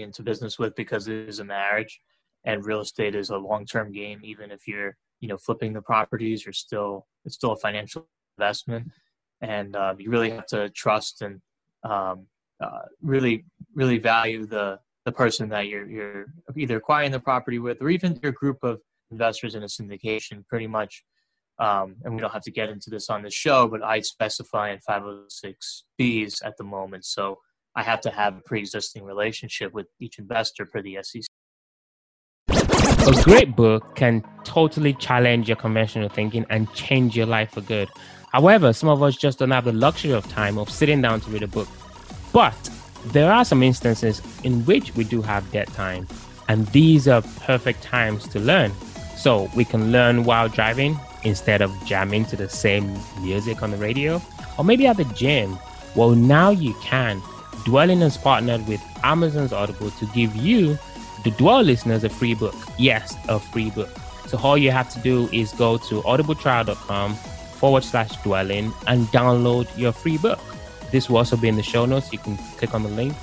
into business with because it is a marriage and real estate is a long-term game even if you're you know flipping the properties you're still it's still a financial investment. And uh, you really have to trust and um, uh, really really value the the person that you're you're either acquiring the property with or even your group of investors in a syndication pretty much. Um, and we don't have to get into this on the show but i specify in 506bs at the moment. So i have to have a pre-existing relationship with each investor per the SEC a great book can totally challenge your conventional thinking and change your life for good. However, some of us just don't have the luxury of time of sitting down to read a book. But there are some instances in which we do have dead time, and these are perfect times to learn. So we can learn while driving instead of jamming to the same music on the radio, or maybe at the gym. Well, now you can. Dwellynn has partnered with Amazon's Audible to give you the Dwell listeners a free book. Yes, a free book. So all you have to do is go to audibletrial.com forward slash dwellynn and download your free book. This will also be in the show notes. You can click on the link.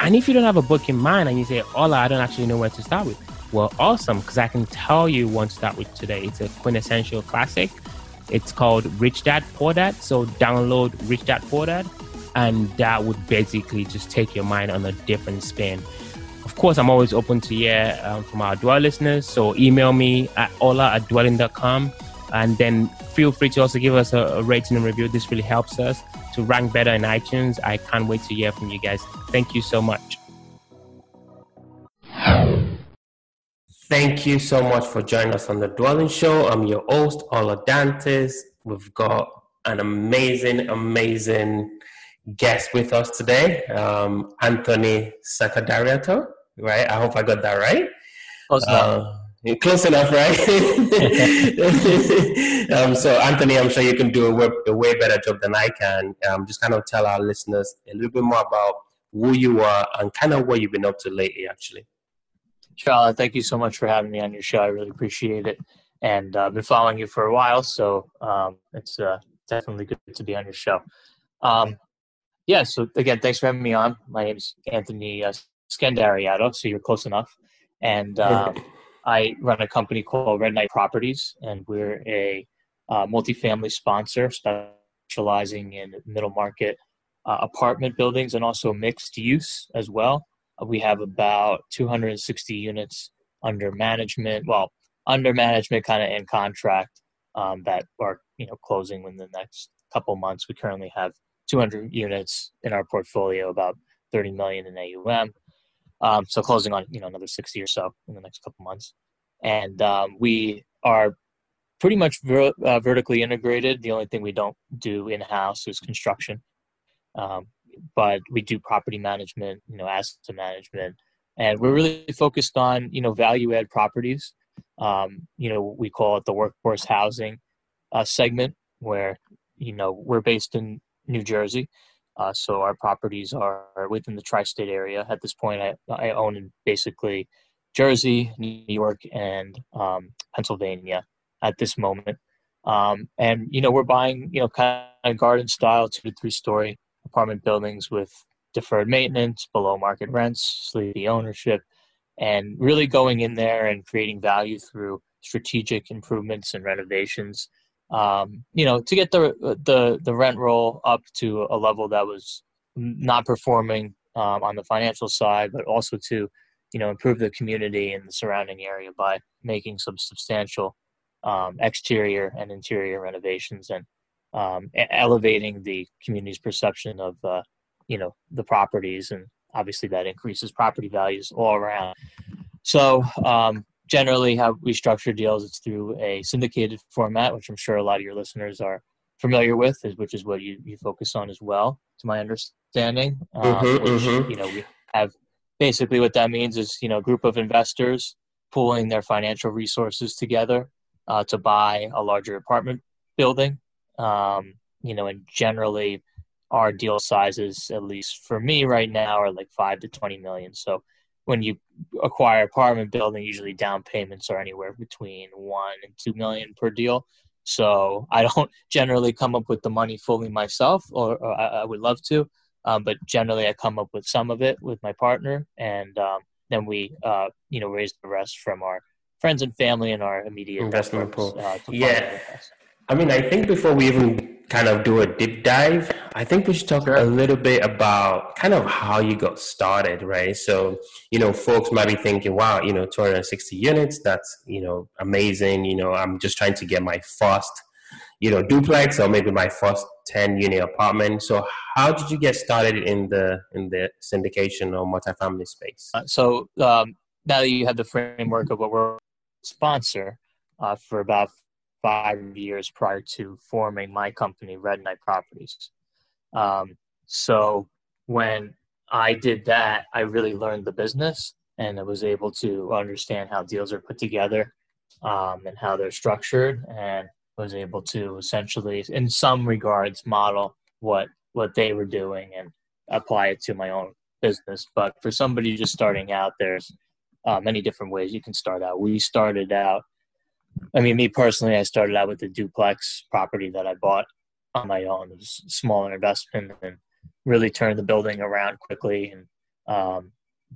And if you don't have a book in mind and you say, Ola, I don't actually know where to start with, well, awesome, because I can tell you one to start with today. It's a quintessential classic. It's called Rich Dad Poor Dad. So download Rich Dad Poor Dad, and that would basically just take your mind on a different spin. Of course, I'm always open to hear um, from our Dwell listeners. So email me at ola at dwellynn.com and then feel free to also give us a, a rating and review. This really helps us to rank better in iTunes. I can't wait to hear from you guys. Thank you so much. Thank you so much for joining us on the Dwellynn Show. I'm your host, Ola Dantes. We've got an amazing, amazing guest with us today, um, Anthony Sakadariato, right? I hope I got that right. Close enough. Uh, close enough, right? um, so, Anthony, I'm sure you can do a, way, a way better job than I can. Um, just kind of tell our listeners a little bit more about who you are and kind of what you've been up to lately, actually. Charlotte, thank you so much for having me on your show. I really appreciate it. And uh, I've been following you for a while, so um, it's uh, definitely good to be on your show. Um, yeah, so again, thanks for having me on. My name is Anthony uh, Scandariato, so you're close enough. And uh, I run a company called Red Knight Properties, and we're a uh, multifamily sponsor specializing in middle market uh, apartment buildings and also mixed use as well. Uh, we have about 260 units under management, well, under management kind of in contract um, that are you know closing within the next couple months. We currently have 200 units in our portfolio, about 30 million in AUM. Um, so closing on you know another 60 or so in the next couple months, and um, we are pretty much ver- uh, vertically integrated. The only thing we don't do in house is construction, um, but we do property management, you know, asset management, and we're really focused on you know value add properties. Um, you know, we call it the workforce housing uh, segment, where you know we're based in New Jersey. Uh, so our properties are within the tri-state area. At this point, I, I own in basically Jersey, New York, and um, Pennsylvania at this moment. Um, and you know, we're buying you know kind of garden style two to three story apartment buildings with deferred maintenance, below market rents, sleepy ownership, and really going in there and creating value through strategic improvements and renovations um, you know, to get the the the rent roll up to a level that was not performing um, on the financial side, but also to you know improve the community and the surrounding area by making some substantial um, exterior and interior renovations and um, elevating the community's perception of uh, you know the properties and obviously that increases property values all around. So um, generally how we structure deals it's through a syndicated format which i'm sure a lot of your listeners are familiar with is which is what you, you focus on as well to my understanding um, mm-hmm, which mm-hmm. you know we have basically what that means is you know a group of investors pooling their financial resources together uh, to buy a larger apartment building um, you know and generally our deal sizes at least for me right now are like 5 to 20 million so when you acquire apartment building, usually down payments are anywhere between one and two million per deal. So I don't generally come up with the money fully myself, or, or I, I, would love to. Um, but generally, I come up with some of it with my partner, and um, then we, uh, you know, raise the rest from our friends and family and our immediate investment pool. Uh, yeah, I mean, I think before we even kind of do a deep dive, I think we should talk sure. a little bit about kind of how you got started, right? So, you know, folks might be thinking, wow, you know, 260 units, that's, you know, amazing. You know, I'm just trying to get my first, you know, duplex or maybe my first 10 unit apartment. So how did you get started in the, in the syndication or multifamily space? Uh, so, um, now that you have the framework of what we're sponsor uh, for about five years prior to forming my company, Red Knight Properties. Um, so when I did that, I really learned the business and I was able to understand how deals are put together um, and how they're structured, and was able to essentially, in some regards, model what what they were doing and apply it to my own business. But for somebody just starting out, there's uh, many different ways you can start out. We started out I mean, me personally, I started out with the duplex property that I bought on my own. It was a smaller investment and really turned the building around quickly and um,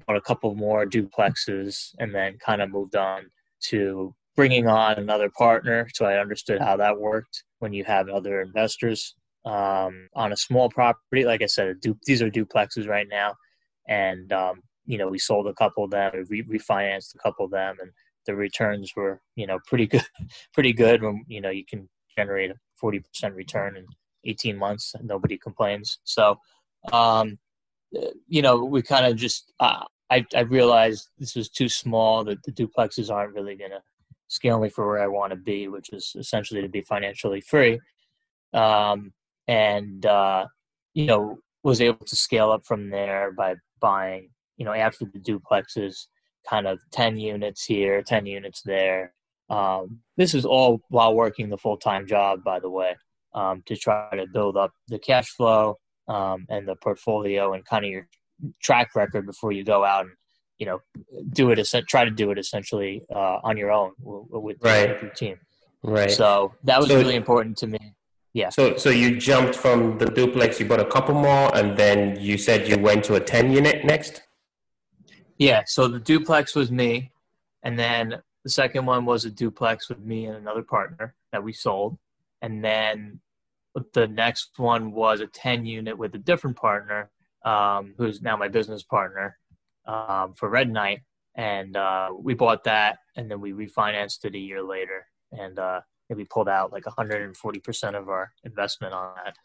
bought a couple more duplexes and then kind of moved on to bringing on another partner. So I understood how that worked when you have other investors um, on a small property. Like I said, du- these are duplexes right now. And, um, you know, we sold a couple of them, we refinanced a couple of them, and the returns were you know pretty good pretty good when you know you can generate a 40% return in 18 months nobody complains. So um, you know we kind of just uh, I, I realized this was too small that the duplexes aren't really to scale me for where I want to be which is essentially to be financially free. Um, and uh, you know was able to scale up from there by buying you know after the duplexes kind of 10 units here, 10 units there. Um, this is all while working the full time job, by the way, um, to try to build up the cash flow um, and the portfolio and kind of your track record before you go out and you know do it. Try to do it essentially uh, on your own with, right. with your team. Right. So that was so, really important to me. Yeah. So so you jumped from the duplex, you bought a couple more, and then you said you went to a ten unit next. Yeah, so the duplex was me, and then the second one was a duplex with me and another partner that we sold, and then the next one was a ten unit with a different partner, um, who's now my business partner um, for Red Knight, and uh, we bought that, and then we refinanced it a year later, and uh, we pulled out like 140 percent of our investment on that.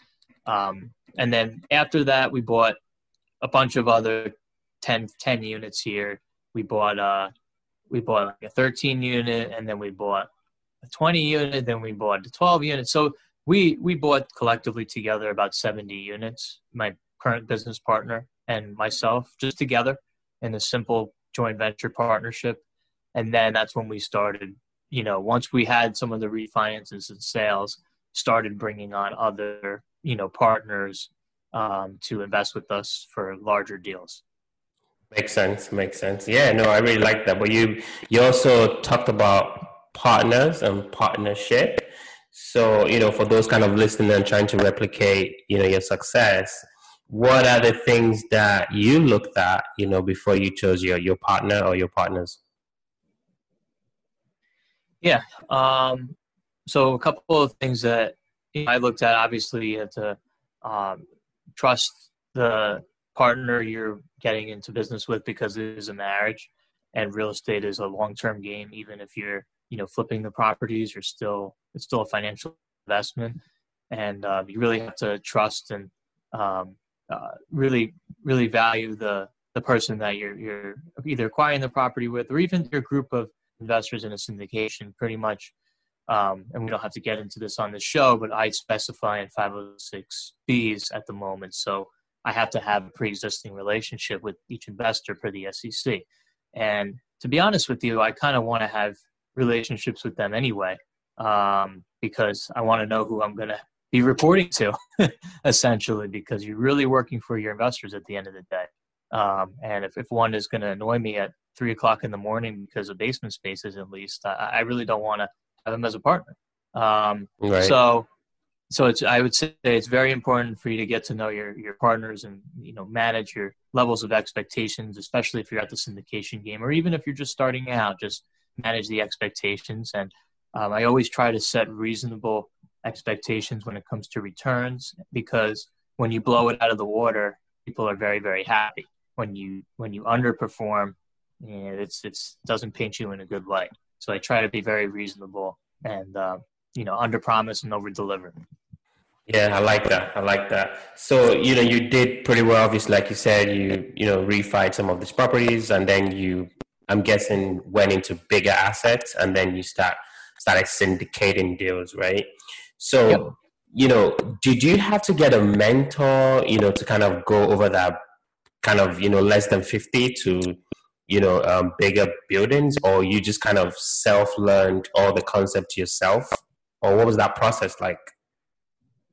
Um, and then after that, we bought a bunch of other 10, 10 units here. We bought uh we bought like a 13 unit and then we bought a 20 unit, then we bought a 12 unit. So we we bought collectively together about 70 units. My current business partner and myself just together in a simple joint venture partnership. And then that's when we started, you know, once we had some of the refinances and sales, started bringing on other, you know, partners um, to invest with us for larger deals. Makes sense. Makes sense. Yeah, no, I really like that. But you you also talked about partners and partnership. So, you know, for those kind of listening and trying to replicate, you know, your success, what are the things that you looked at, you know, before you chose your your partner or your partners? Yeah. Um, so a couple of things that I looked at, obviously you have to um, trust the partner you're getting into business with because it is a marriage and real estate is a long-term game even if you're you know flipping the properties you're still it's still a financial investment. And uh, you really have to trust and um, uh, really really value the the person that you're you're either acquiring the property with or even your group of investors in a syndication pretty much. Um, and we don't have to get into this on the show but i specify in 506 b's at the moment. So I have to have a pre-existing relationship with each investor per the SEC. And to be honest with you, I kind of want to have relationships with them anyway, um, because I want to know who I'm going to be reporting to, essentially, because you're really working for your investors at the end of the day. Um, and if, if one is going to annoy me at three o'clock in the morning because of basement spaces, at least, I, I really don't want to have them as a partner. Um, right. So so it's I would say it's very important for you to get to know your your partners and you know manage your levels of expectations, especially if you're at the syndication game or even if you're just starting out. Just manage the expectations, and um, I always try to set reasonable expectations when it comes to returns because when you blow it out of the water, people are very very happy. When you when you underperform, it's it's doesn't paint you in a good light. So I try to be very reasonable and uh, you know under promise and over deliver. Yeah, I like that. I like that. So, you know, you did pretty well. Obviously, like you said, you, you know, refied some of these properties and then you, I'm guessing, went into bigger assets and then you start, started syndicating deals, right? So, yep. you know, did you have to get a mentor, you know, to kind of go over that kind of, you know, less than 50 to, you know, um, bigger buildings or you just kind of self learned all the concept yourself? Or what was that process like?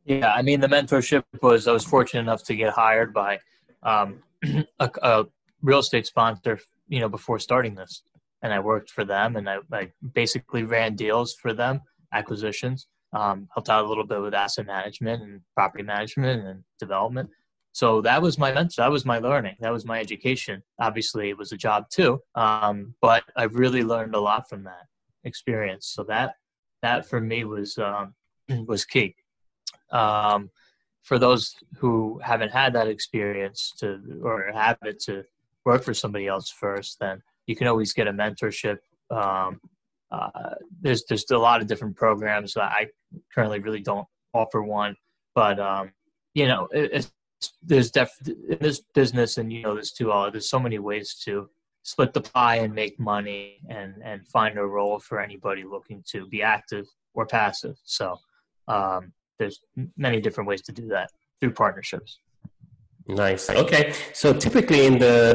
Yeah, I mean, the mentorship was I was fortunate enough to get hired by um, a, a, real estate sponsor, you know, before starting this, and I worked for them, and I, I basically ran deals for them, acquisitions, um, helped out a little bit with asset management and property management and development. So that was my mentor. That was my learning. That was my education. Obviously, it was a job too, um, but I really learned a lot from that experience. So that that for me was um, was key um, for those who haven't had that experience to or have it to work for somebody else first, then you can always get a mentorship. Um, uh, there's there's a lot of different programs. I currently really don't offer one, but um, you know, it, there's def in this business, and you know this too. All there's so many ways to split the pie and make money, and and find a role for anybody looking to be active or passive. So um, there's many different ways to do that through partnerships. Nice. Okay. So typically in the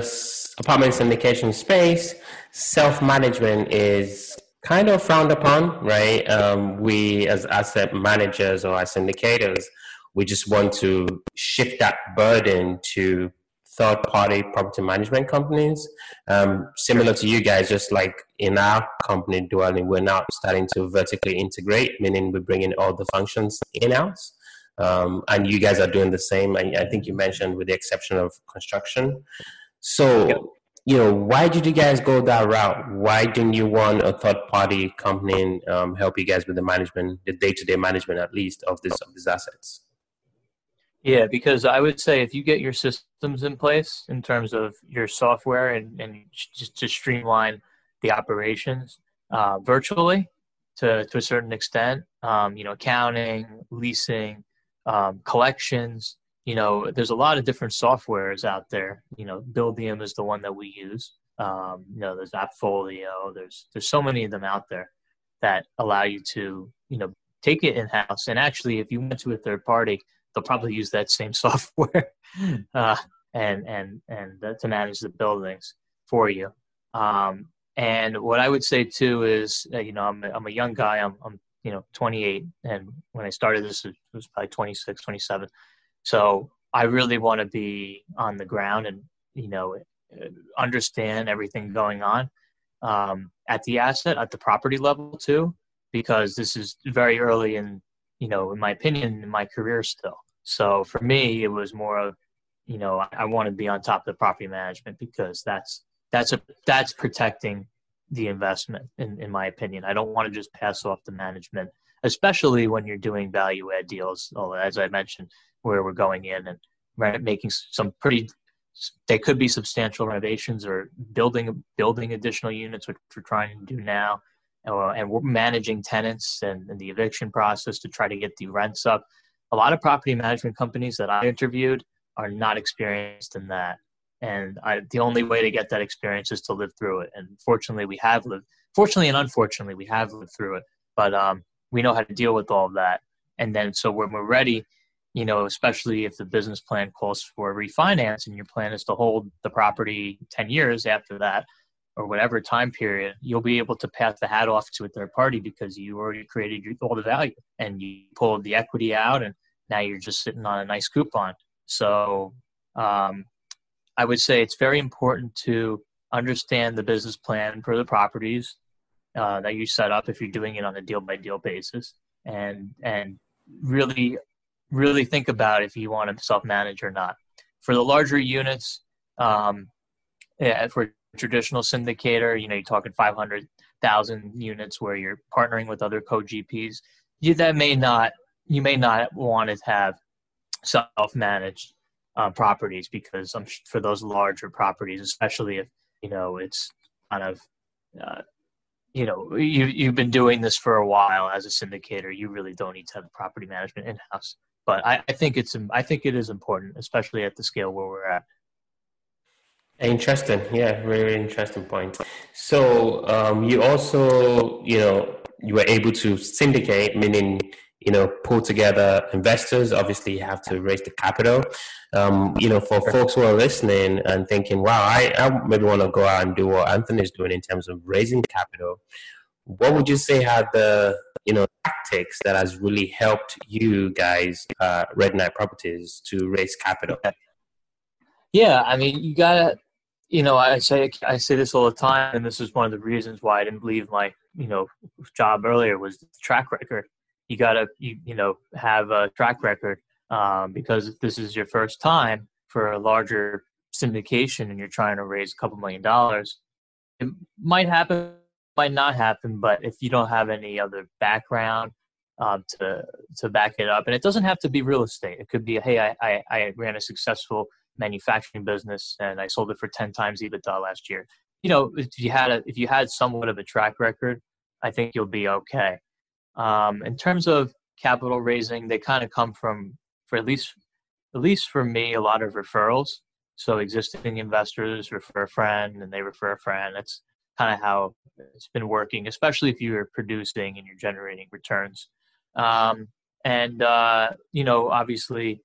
apartment syndication space, self management is kind of frowned upon, right? Um, we, as asset managers or as syndicators, we just want to shift that burden to third party property management companies. Um, similar to you guys, just like in our company, Dwellynn, we're now starting to vertically integrate, meaning we're bringing all the functions in house. Um, and you guys are doing the same. I, I, think you mentioned, with the exception of construction. So, yep. you know, why did you guys go that route? Why didn't you want a third party company um, help you guys with the management, the day to day management, at least of this of these assets? Yeah, because I would say if you get your systems in place in terms of your software and, and just to streamline the operations uh, virtually to, to a certain extent, um, you know, accounting, leasing, um, collections, you know, there's a lot of different softwares out there. You know, Buildium is the one that we use. Um, you know, there's Appfolio. There's there's so many of them out there that allow you to you know take it in house. And actually, if you went to a third party, they'll probably use that same software uh, and and and uh, to manage the buildings for you. Um, and what I would say too is, uh, you know, I'm I'm a young guy. I'm I'm you know 28, and when I started this, it was probably 26, 27. So I really want to be on the ground and you know understand everything going on um, at the asset at the property level too, because this is very early in you know, in my opinion, in my career still. So for me, it was more of, you know, I, I want to be on top of the property management because that's that's a that's protecting the investment in, in my opinion. I don't want to just pass off the management, especially when you're doing value add deals, as I mentioned, where we're going in and making some pretty they could be substantial renovations or building building additional units, which we're trying to do now. Uh, and we're managing tenants and, and the eviction process to try to get the rents up a lot of property management companies that I interviewed are not experienced in that. And I, the only way to get that experience is to live through it. And fortunately, we have lived. Fortunately and unfortunately, we have lived through it. But um, we know how to deal with all of that. And then, so when we're ready, you know, especially if the business plan calls for refinance and your plan is to hold the property 10 years after that, or whatever time period, you'll be able to pass the hat off to a third party because you already created all the value and you pulled the equity out and now you're just sitting on a nice coupon. So um, I would say it's very important to understand the business plan for the properties uh, that you set up if you're doing it on a deal by deal basis, and and really, really think about if you want to self manage or not. For the larger units, um, yeah, for traditional syndicator, you know, you're talking 500,000 units where you're partnering with other co GPs. You, that may not, you may not want to have self managed uh, properties because um, for those larger properties, especially if, you know, it's kind of, uh, you know, you, you've been doing this for a while as a syndicator, you really don't need to have property management in house. But I, I think it's, I think it is important, especially at the scale where we're at. Interesting. Yeah, very interesting point. So um, you also, you know, you were able to syndicate, meaning, you know, pull together investors. Obviously, you have to raise the capital. Um, you know, for folks who are listening and thinking, wow, I, I maybe want to go out and do what Anthony is doing in terms of raising capital. What would you say are the, you know, tactics that has really helped you guys, uh, Red Knight Properties, to raise capital? Yeah, I mean, you gotta, you know, I say I say this all the time, and this is one of the reasons why I didn't leave my, you know, job earlier was the track record. You gotta, you you know, have a track record um, because if this is your first time for a larger syndication and you're trying to raise a couple million dollars, it might happen, might not happen. But if you don't have any other background um, to to back it up, and it doesn't have to be real estate. It could be, hey, I I, I ran a successful manufacturing business and I sold it for 10 times EBITDA last year. You know, if you had a, if you had somewhat of a track record, I think you'll be okay. Um, in terms of capital raising, they kind of come from, for at least, at least for me, a lot of referrals. So existing investors refer a friend and they refer a friend. That's kind of how it's been working, especially if you're producing and you're generating returns. Um, and, uh, you know, obviously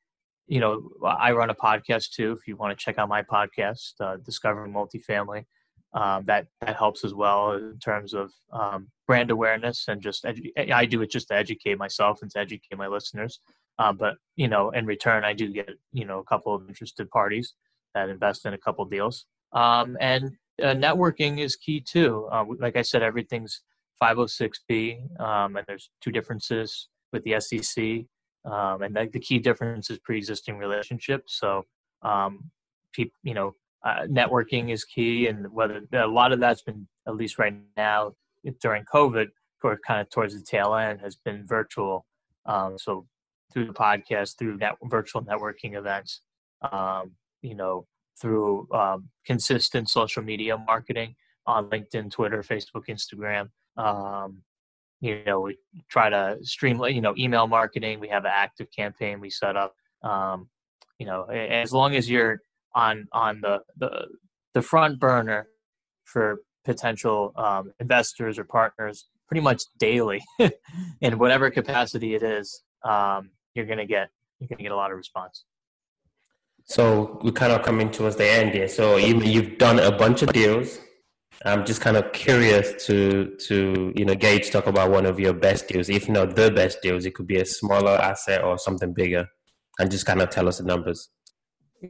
you know, I run a podcast too. If you want to check out my podcast, uh, Discovering Multifamily, um, that that helps as well in terms of um, brand awareness and just edu- I do it just to educate myself and to educate my listeners. Um, but you know, in return, I do get you know a couple of interested parties that invest in a couple deals. Um, and uh, networking is key too. Uh, like I said, everything's 506b, um, and there's two differences with the SEC um, and the, the, key difference is pre-existing relationships. So, um, people, you know, uh, networking is key, and whether a lot of that's been at least right now during COVID, or kind of towards the tail end, has been virtual. Um, so through the podcast, through net, virtual networking events, um, you know, through um, consistent social media marketing on LinkedIn, Twitter, Facebook, Instagram, um, you know we try to streamline you know email marketing we have an active campaign we set up um, you know as long as you're on on the the, the front burner for potential um, investors or partners pretty much daily in whatever capacity it is um, you're gonna get you're gonna get a lot of response. So we're kind of coming towards the end here. So you, you've done a bunch of deals I'm just kind of curious to to you know to talk about one of your best deals, if not the best deals. It could be a smaller asset or something bigger, and just kind of tell us the numbers.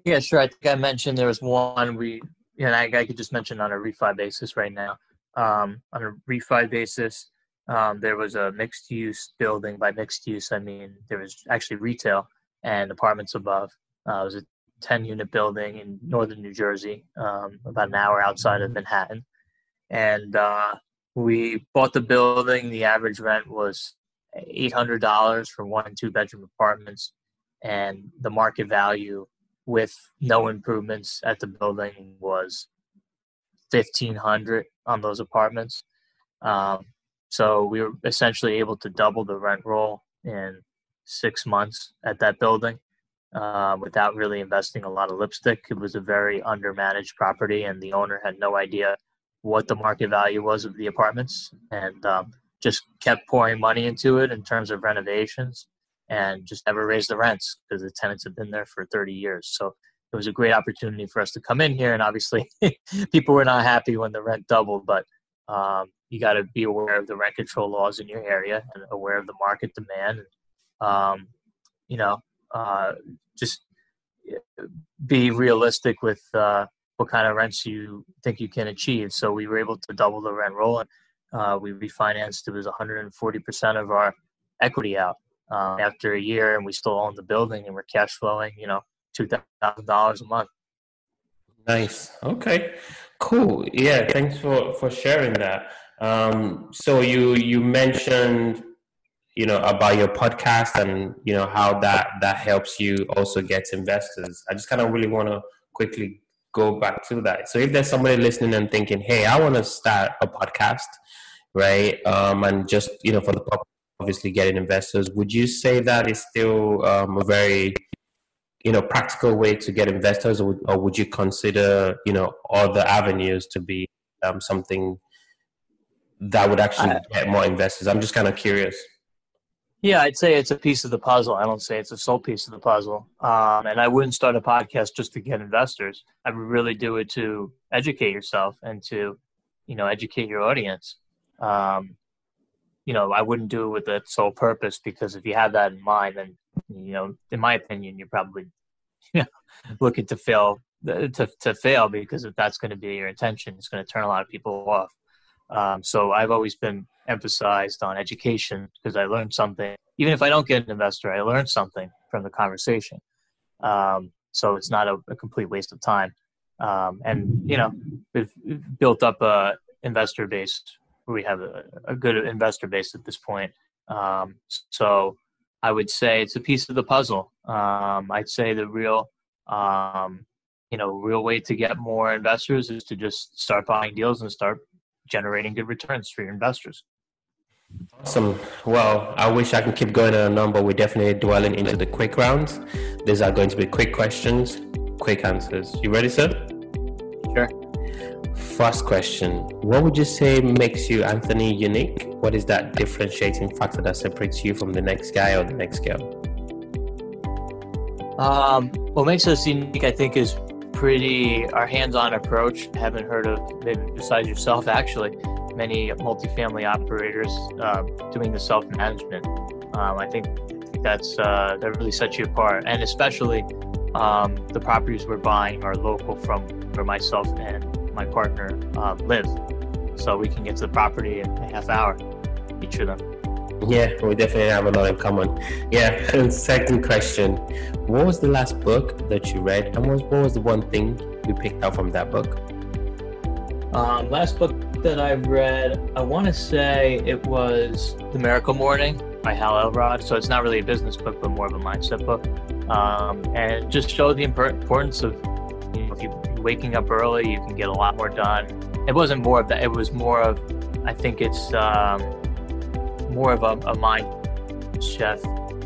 Yeah, sure. I think I mentioned there was one we, and I, I could just mention on a refi basis right now. Um, on a refi basis, um, there was a mixed use building. By mixed use, I mean there was actually retail and apartments above. Uh, it was a 10 unit building in northern New Jersey, um, about an hour outside of Manhattan and uh, we bought the building. The average rent was eight hundred dollars for one and two bedroom apartments, and the market value with no improvements at the building was fifteen hundred on those apartments. Um, so we were essentially able to double the rent roll in six months at that building uh, without really investing a lot of lipstick. It was a very undermanaged property, and the owner had no idea what the market value was of the apartments and um, just kept pouring money into it in terms of renovations and just never raised the rents because the tenants have been there for 30 years. So it was a great opportunity for us to come in here. And obviously, people were not happy when the rent doubled, but um, you got to be aware of the rent control laws in your area and aware of the market demand. Um, you know, uh, just be realistic with uh, what kind of rents you think you can achieve. So we were able to double the rent roll, and uh, we refinanced. It was 140% of our equity out, um, after a year, and we still own the building, and we're cash flowing, you know, two thousand dollars a month. Nice. Okay. Cool. Yeah. Thanks for for sharing that. Um, so you you mentioned you know about your podcast and you know how that that helps you also get investors. I just kind of really want to quickly go back to that. So if there's somebody listening and thinking, "Hey, I want to start a podcast," right? Um, and just you know for the purpose obviously getting investors, would you say that is still um, a very you know practical way to get investors, or, or would you consider you know other avenues to be um, something that would actually I, get more investors? I'm just kind of curious. Yeah, I'd say it's a piece of the puzzle. I don't say it's a sole piece of the puzzle. Um, and I wouldn't start a podcast just to get investors. I would really do it to educate yourself and to, you know, educate your audience. Um, you know, I wouldn't do it with the sole purpose because if you have that in mind, then, you know, in my opinion, you're probably you know, looking to fail to to fail because if that's going to be your intention, it's going to turn a lot of people off. Um, so I've always been emphasized on education because I learned something. Even if I don't get an investor, I learned something from the conversation. Um, so it's not a, a, complete waste of time. Um, and you know, we've built up a investor base. We have a, a good investor base at this point. Um, so I would say it's a piece of the puzzle. Um, I'd say the real, um, you know, real way to get more investors is to just start buying deals and start generating good returns for your investors. Awesome. Well, I wish I can keep going on a number. We're definitely dwelling into the quick rounds. These are going to be quick questions, quick answers. You ready, sir? Sure. First question What would you say makes you, Anthony, unique? What is that differentiating factor that separates you from the next guy or the next girl? Um, what makes us unique, I think, is pretty our hands-on approach. I haven't heard of maybe besides yourself actually many multifamily operators uh, doing the self-management. Um, I think that's uh, that really sets you apart, and especially um, the properties we're buying are local from where myself and my partner uh, live, so we can get to the property in a half hour, each of them. Yeah, we definitely have a lot in common. Yeah. Second question, what was the last book that you read, and what was the one thing you picked out from that book? Um, last book that I read, I want to say it was The Miracle Morning by Hal Elrod. So it's not really a business book, but more of a mindset book. Um, and it just showed the importance of you know, if you waking up early, you can get a lot more done. It wasn't more of that. It was more of, I think it's um, more of a, a mind shift,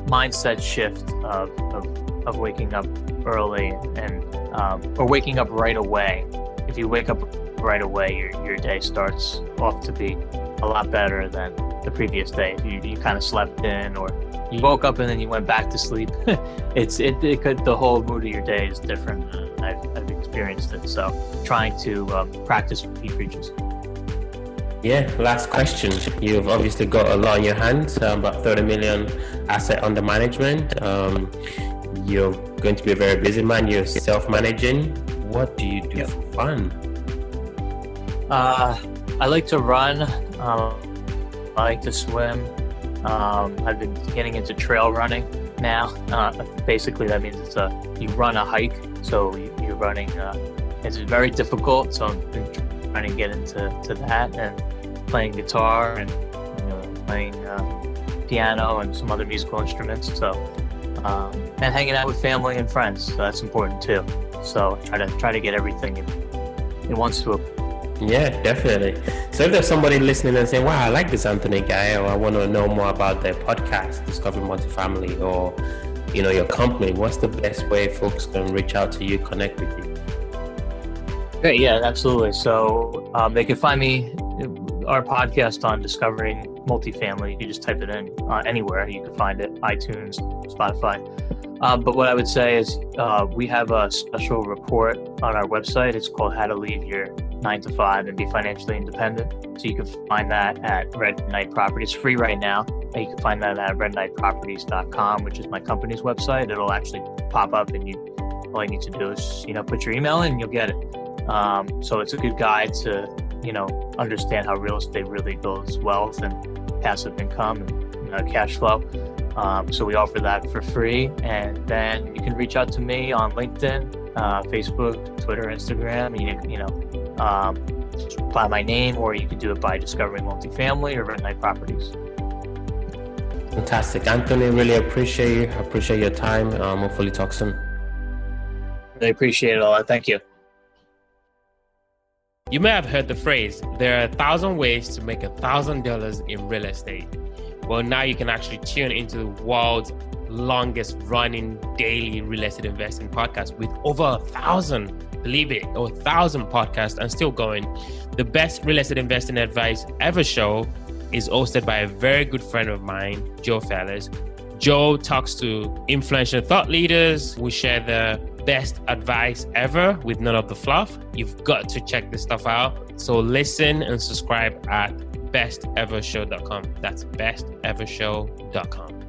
mindset shift of, of, of waking up early and um, or waking up right away. If you wake up right away, your, your day starts off to be a lot better than the previous day. If you, you kind of slept in or you woke up and then you went back to sleep, it's it, it could the whole mood of your day is different. I've, I've experienced it. So trying to um, practice what he preaches. Yeah, last question. You've obviously got a lot in your hands, um, about 30 million asset under management. Um, you're going to be a very busy man. You're self-managing. What do you do yep. for fun? Uh, I like to run. Um, I like to swim. Um, I've been getting into trail running now. Uh, basically, that means it's a you run a hike, so you, are running. Uh, it's very difficult, so I'm trying to get into to that and playing guitar and you know, playing uh, piano and some other musical instruments. So um, and hanging out with family and friends. So that's important too. So try to try to get everything in, in one swoop. Yeah, definitely. So if there's somebody listening and saying, "Wow, I like this Anthony guy," or "I want to know more about their podcast, Discovery Multifamily," or you know your company, what's the best way folks can reach out to you, connect with you? Great, yeah, absolutely. So um, they can find me our podcast on discovering multifamily. You just type it in uh, anywhere. You can find it iTunes, Spotify. Um, but what I would say is uh, we have a special report on our website. It's called How to Leave Your Nine to Five and Be Financially Independent. So you can find that at Red Knight Properties. Free right now. You can find that at redknightproperties.com, which is my company's website. It'll actually pop up, and you all you need to do is you know put your email in, and you'll get it. Um, so it's a good guide to you know, understand how real estate really builds wealth and passive income and cash flow. Um, so we offer that for free. And then you can reach out to me on LinkedIn, uh, Facebook, Twitter, Instagram. You, you know, um, just apply my name, or you can do it by discovering multifamily or Red Knight Properties. Fantastic, Anthony. Really appreciate you. Appreciate your time. Um, hopefully, talk soon. Really appreciate it all. Thank you. You may have heard the phrase, there are a thousand ways to make a thousand dollars in real estate. Well, now you can actually tune into the world's longest running daily real estate investing podcast with over a thousand, believe it, or a thousand podcasts and still going. The best real estate investing advice ever show is hosted by a very good friend of mine, Joe Fairless. Joe talks to influential thought leaders. We share the best advice ever with none of the fluff. You've got to check this stuff out. So listen and subscribe at bestevershow.com. That's bestevershow.com.